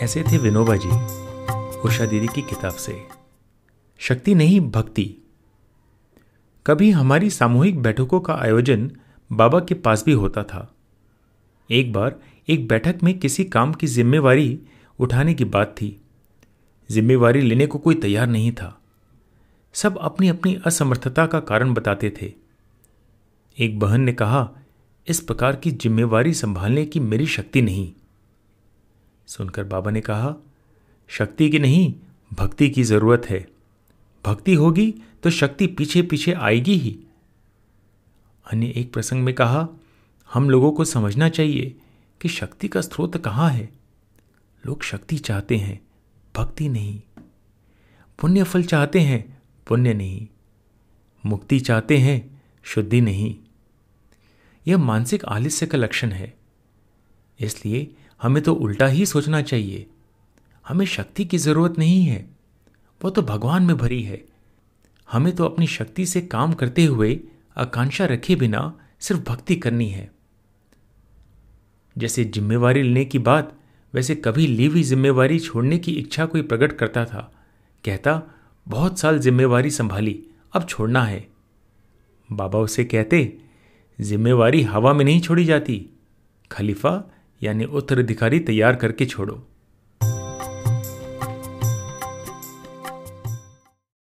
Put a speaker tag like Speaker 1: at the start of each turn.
Speaker 1: ऐसे थे विनोबा जी, उषा दीदी की किताब से। शक्ति नहीं, भक्ति। कभी हमारी सामूहिक बैठकों का आयोजन बाबा के पास भी होता था। एक बार एक बैठक में किसी काम की जिम्मेवारी उठाने की बात थी। जिम्मेवारी लेने को कोई तैयार नहीं था। सब अपनी अपनी असमर्थता का कारण बताते थे। एक बहन ने कहा, इस प्रकार की जिम्मेवारी संभालने की मेरी शक्ति नहीं। सुनकर बाबा ने कहा, शक्ति की नहीं, भक्ति की ज़रूरत है। भक्ति होगी तो शक्ति पीछे पीछे आएगी ही। अन्य एक प्रसंग में कहा, हम लोगों को समझना चाहिए कि शक्ति का स्रोत कहाँ है। लोग शक्ति चाहते हैं, भक्ति नहीं। पुण्य फल चाहते हैं, पुण्य नहीं। मुक्ति चाहते हैं, शुद्धि नहीं। यह मानसिक आलस्य का लक्षण है। इसलिए हमें तो उल्टा ही सोचना चाहिए। हमें शक्ति की ज़रूरत नहीं है। वो तो भगवान में भरी है। हमें तो अपनी शक्ति से काम करते हुए आकांक्षा रखे बिना सिर्फ़ भक्ति करनी है। जैसे जिम्मेवारी लेने की बात, वैसे कभी ली हुई जिम्मेवारी छोड़ने की इच्छा कोई प्रकट करता था। कहता, बहुत साल जिम्मेवारी संभाली, अब छोड़ना है। बाबा उसे कहते, जिम्मेवारी हवा में नहीं छोड़ी जाती। खलीफा यानी उत्तराधिकारी तैयार करके छोड़ो।